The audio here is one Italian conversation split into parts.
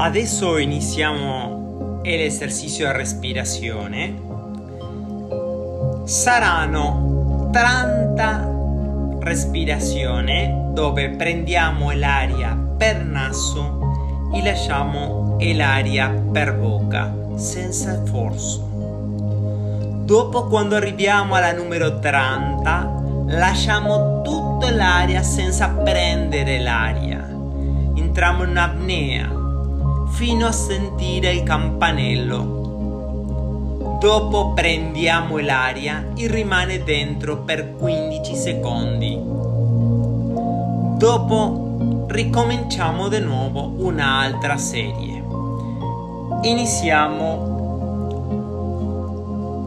Adesso iniziamo l'esercizio di respirazione. Saranno 30 respirazioni dove prendiamo l'aria per naso e lasciamo l'aria per bocca senza sforzo. Dopo quando arriviamo alla numero 30 lasciamo tutta l'aria senza prendere l'aria. Entriamo in apnea fino a sentire il campanello. Dopo prendiamo l'aria e rimane dentro per 15 secondi. Dopo ricominciamo di nuovo un'altra serie. Iniziamo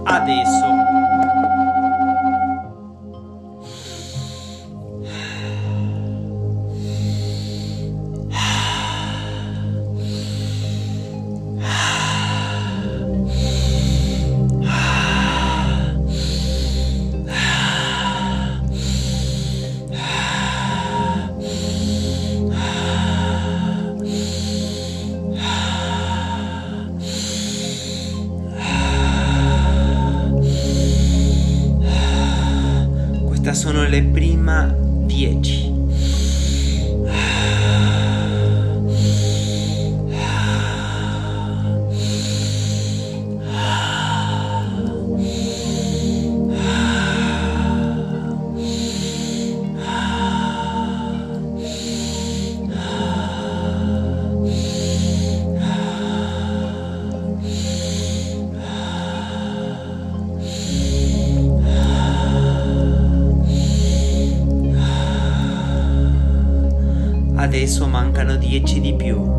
adesso. Queste sono le prime 10. 10 di più.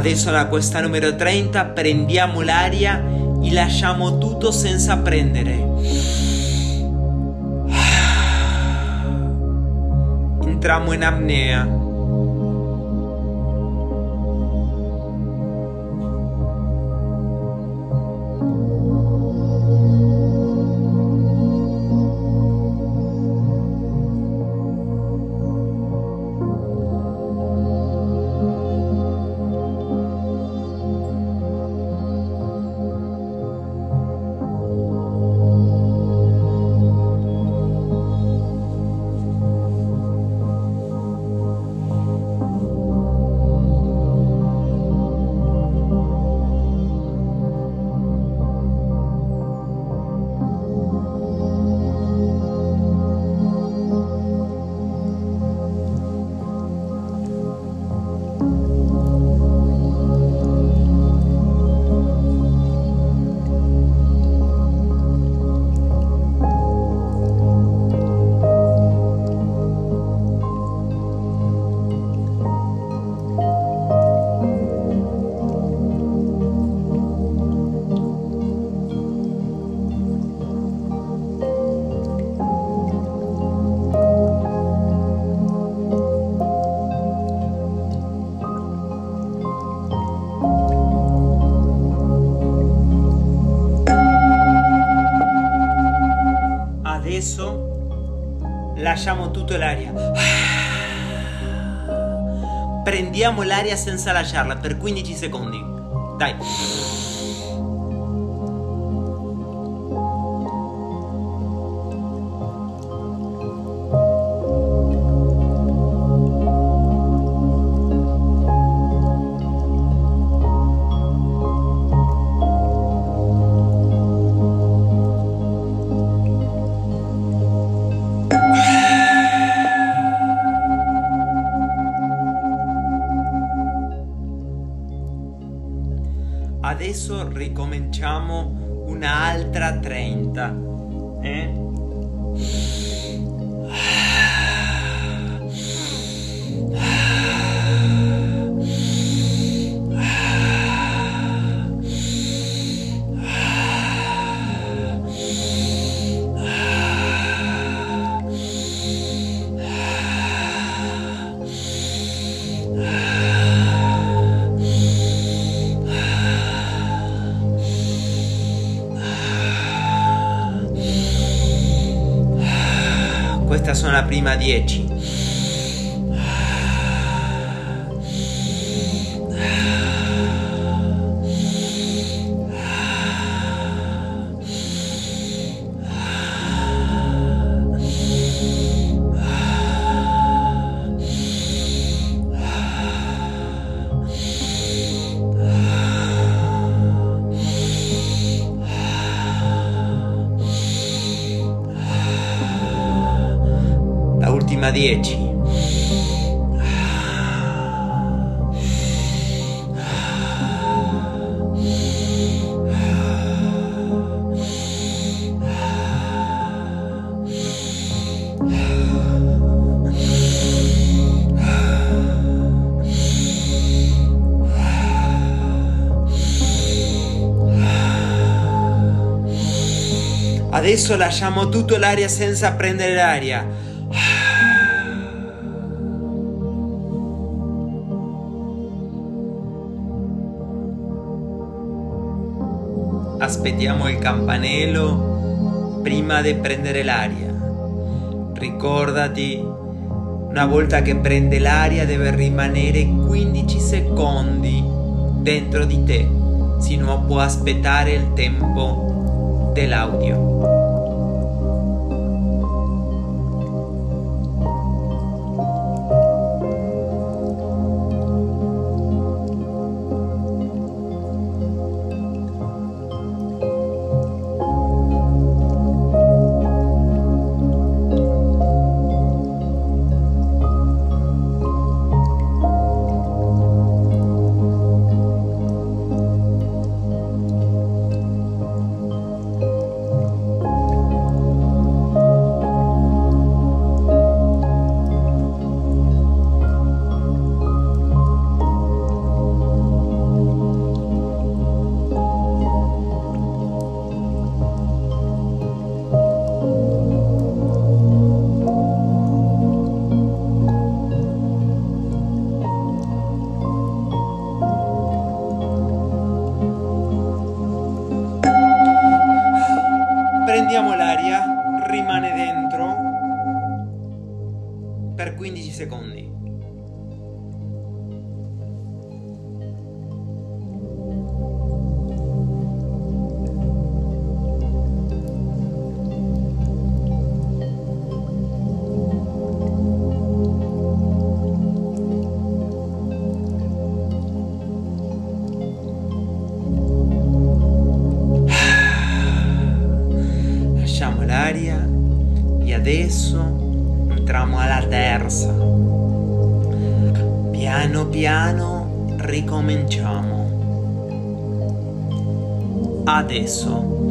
Adesso da questa numero 30 prendiamo l'aria e lasciamo tutto senza prendere. Entriamo in apnea. Prendiamo l'aria senza lasciarla per 15 secondi. Dai. Ricominciamo un'altra 30. Eh? Sono la prima 10. 10. Adesso lasciamo tutto l'aria senza prendere l'aria. Aspettiamo il campanello prima di prendere l'aria. Ricordati, una volta che prende l'aria deve rimanere 15 secondi dentro di te, se no può aspettare il tempo dell'audio. music only. lasciamo l'aria e adesso entriamo alla terza. Piano piano ricominciamo. Adesso.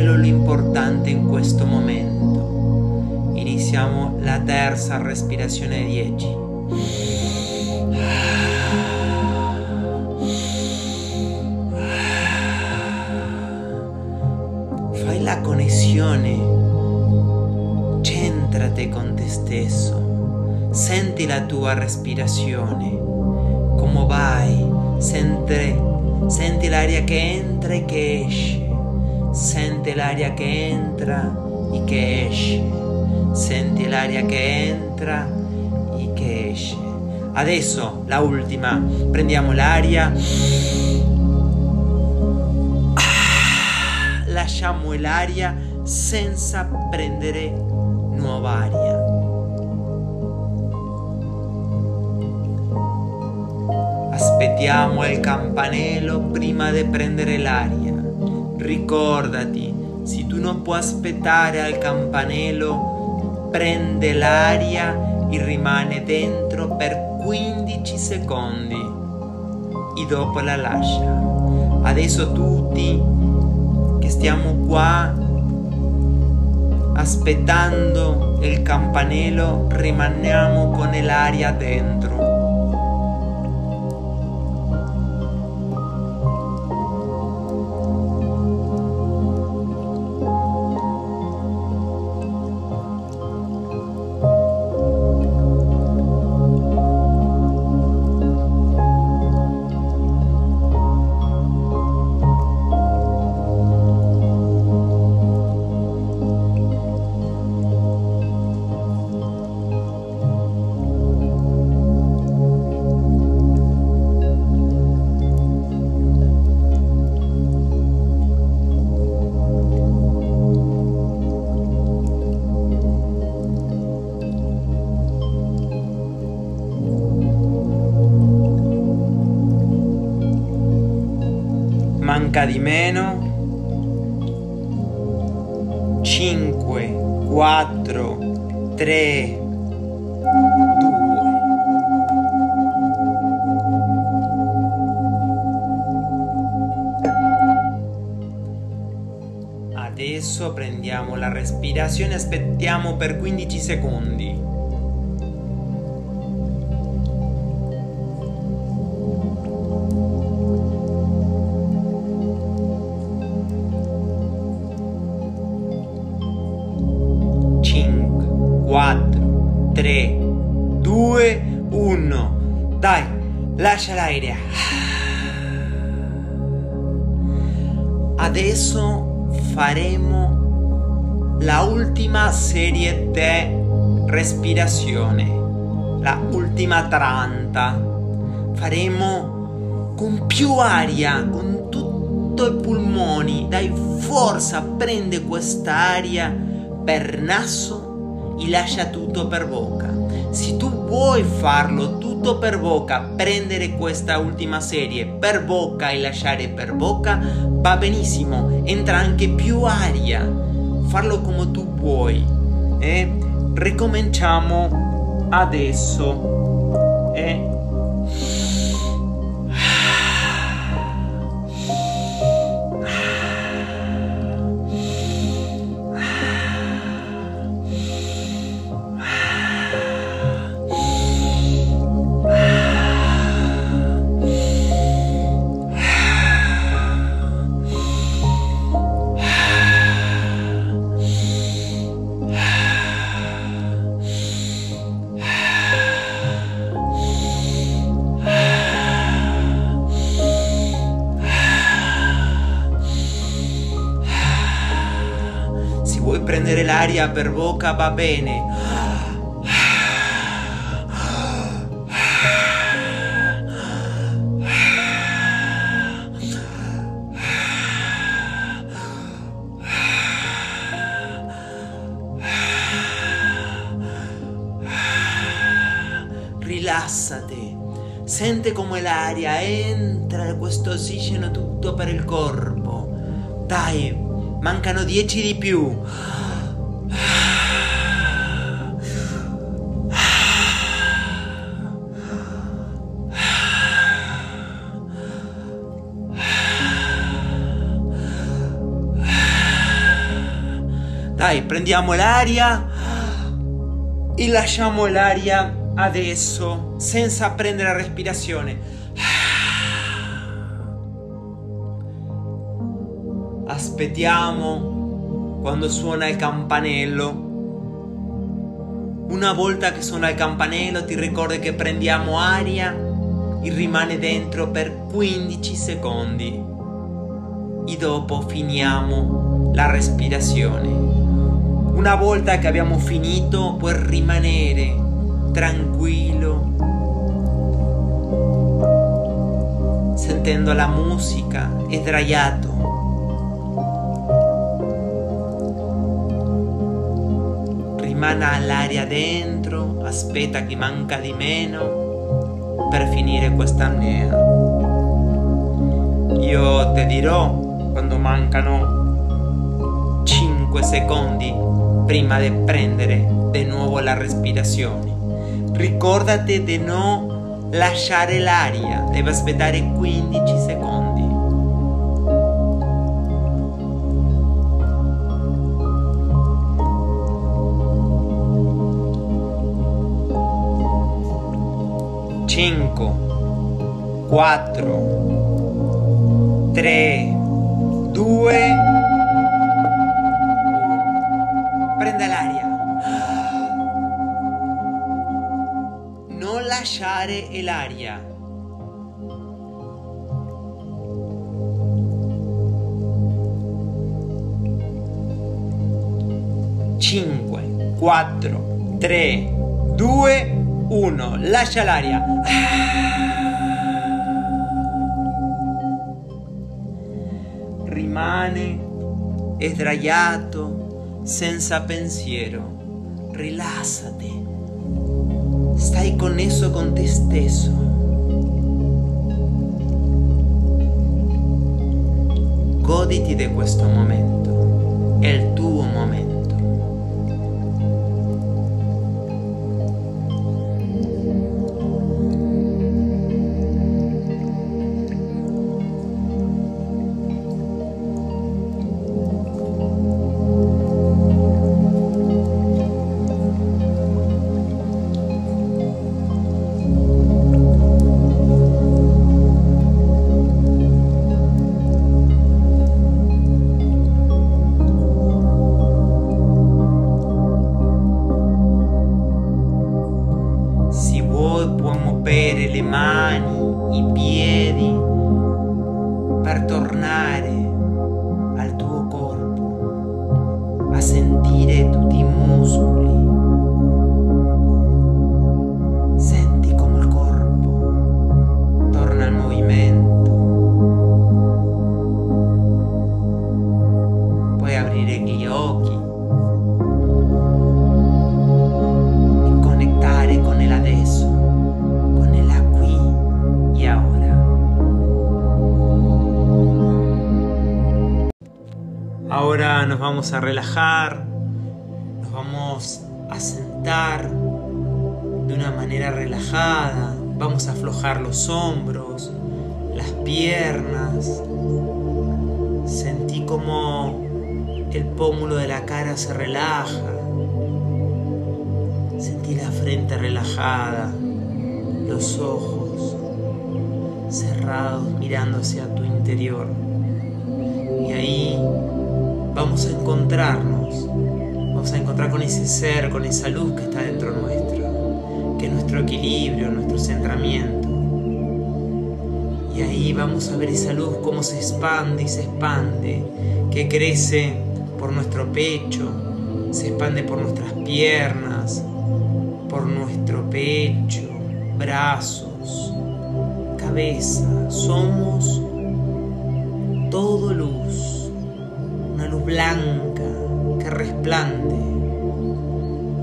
Quello l'importante in questo momento. Iniziamo la terza respirazione 10. Fai la connessione, centrate con te stesso, senti la tua respirazione, come vai, senti, senti l'aria che entra e che esce, senti l'aria che entra e che esce, senti l'aria che entra e che esce. Adesso la ultima, prendiamo l'aria, lasciamo l'aria senza prendere nuova aria. Aspettiamo il campanello prima di prendere l'aria. Ricordati, se tu non puoi aspettare al campanello, prende l'aria e rimane dentro per 15 secondi e dopo la lascia. Adesso tutti che stiamo qua aspettando il campanello rimaniamo con l'aria dentro. Manca di meno 5 4 3 Adesso prendiamo la respirazione aspettiamo per 15 secondi. 4, 3, 2, 1. Dai, lascia l'aria. Adesso faremo la ultima serie di respirazione, la ultima 30. Faremo con più aria, con tutto i polmoni. Dai, forza, prende quest'aria per naso e lascia tutto per bocca. Se tu vuoi farlo tutto per bocca, prendere questa ultima serie per bocca e lasciare per bocca, va benissimo, entra anche più aria. Farlo come tu vuoi. Eh? Ricominciamo adesso. Eh? Prendere l'aria per bocca va bene. Rilassati, sente come l'aria entra e questo ossigeno tutto per il corpo. Dai, mancano dieci di più. Dai, prendiamo l'aria e lasciamo l'aria adesso, senza prendere la respirazione. Aspettiamo quando suona il campanello. Una volta che suona il campanello ti ricordi che prendiamo aria e rimane dentro per 15 secondi e dopo finiamo la respirazione. Una volta che abbiamo finito puoi rimanere tranquillo sentendo la musica sdraiato. Rimane all'aria dentro, aspetta chi manca di meno per finire questa apnea. Io ti dirò quando mancano 5 secondi prima di prendere di nuovo la respirazione. Ricordati di non lasciare l'aria, devi aspettare 15 secondi. Cinque, quattro, tre, due, prenda l'aria. Non lasciare l'aria. Cinque, quattro, tre, due, uno. Lascia l'aria. Rimane sdraiato senza pensiero. Rilassati. Stai connesso con te stesso. Goditi di questo momento. È il tuo momento. Ahora nos vamos a relajar, nos vamos a sentar de una manera relajada, vamos a aflojar los hombros, las piernas. Sentí como el pómulo de la cara se relaja. Sentí la frente relajada, los ojos cerrados mirando hacia tu interior. Y ahí vamos a encontrarnos, vamos a encontrar con ese ser, con esa luz que está dentro nuestro, que es nuestro equilibrio, nuestro centramiento. Y ahí vamos a ver esa luz cómo se expande y se expande, que crece por nuestro pecho, se expande por nuestras piernas, por nuestro pecho, brazos, cabeza. Somos todo luz, blanca que resplande,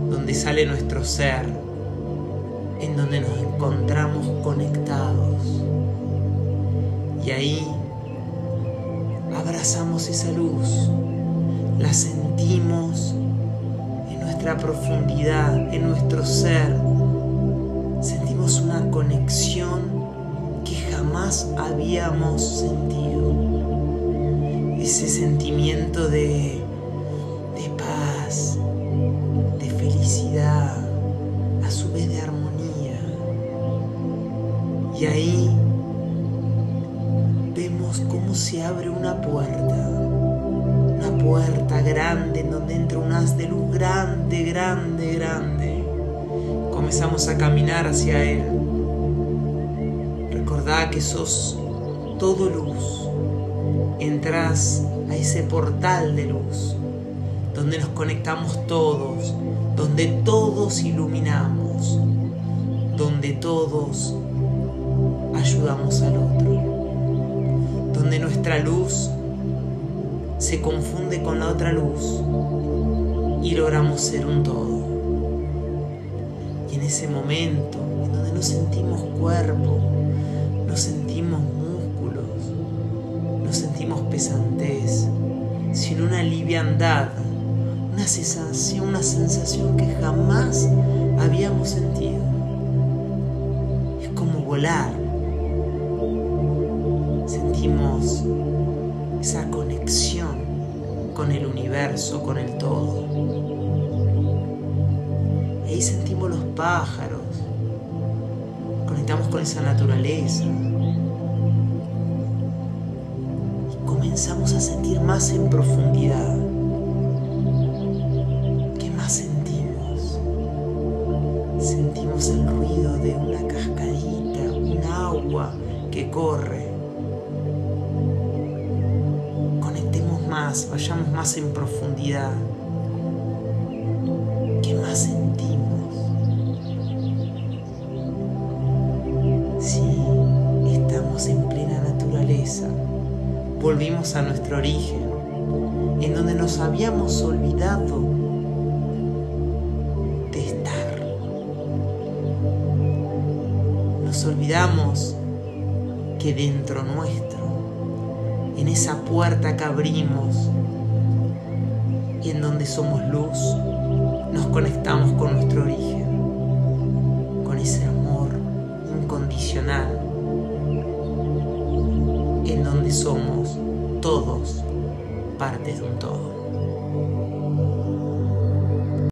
donde sale nuestro ser, en donde nos encontramos conectados. Y ahí abrazamos esa luz, la sentimos en nuestra profundidad, en nuestro ser. Sentimos una conexión que jamás habíamos sentido. Ese sentimiento de, de paz, de felicidad, a su vez de armonía. Y ahí vemos cómo se abre una puerta una puerta grande en donde entra un haz de luz grande, grande, grande. Comenzamos a caminar hacia él. Recordá que sos todo luz. Entras a ese portal de luz donde nos conectamos todos, donde todos iluminamos, donde todos ayudamos al otro. donde nuestra luz se confunde con la otra luz y logramos ser un todo. Y en ese momento, en donde no sentimos cuerpo, no sentimos músculos, no sentimos pesantez, sino una liviandad, una sensación, una sensación que jamás habíamos sentido. Es como volar. Sentimos esa conexión con el universo, con el todo. Y ahí sentimos los pájaros, conectamos con esa naturaleza. Comenzamos a sentir más en profundidad. ¿Qué más sentimos? Sentimos el ruido de una cascadita, un agua que corre. vayamos más en profundidad. Volvimos a nuestro origen, en donde nos habíamos olvidado de estar. Nos olvidamos que dentro nuestro en esa puerta que abrimos y en donde somos luz, nos conectamos con nuestro origen, parte de un todo.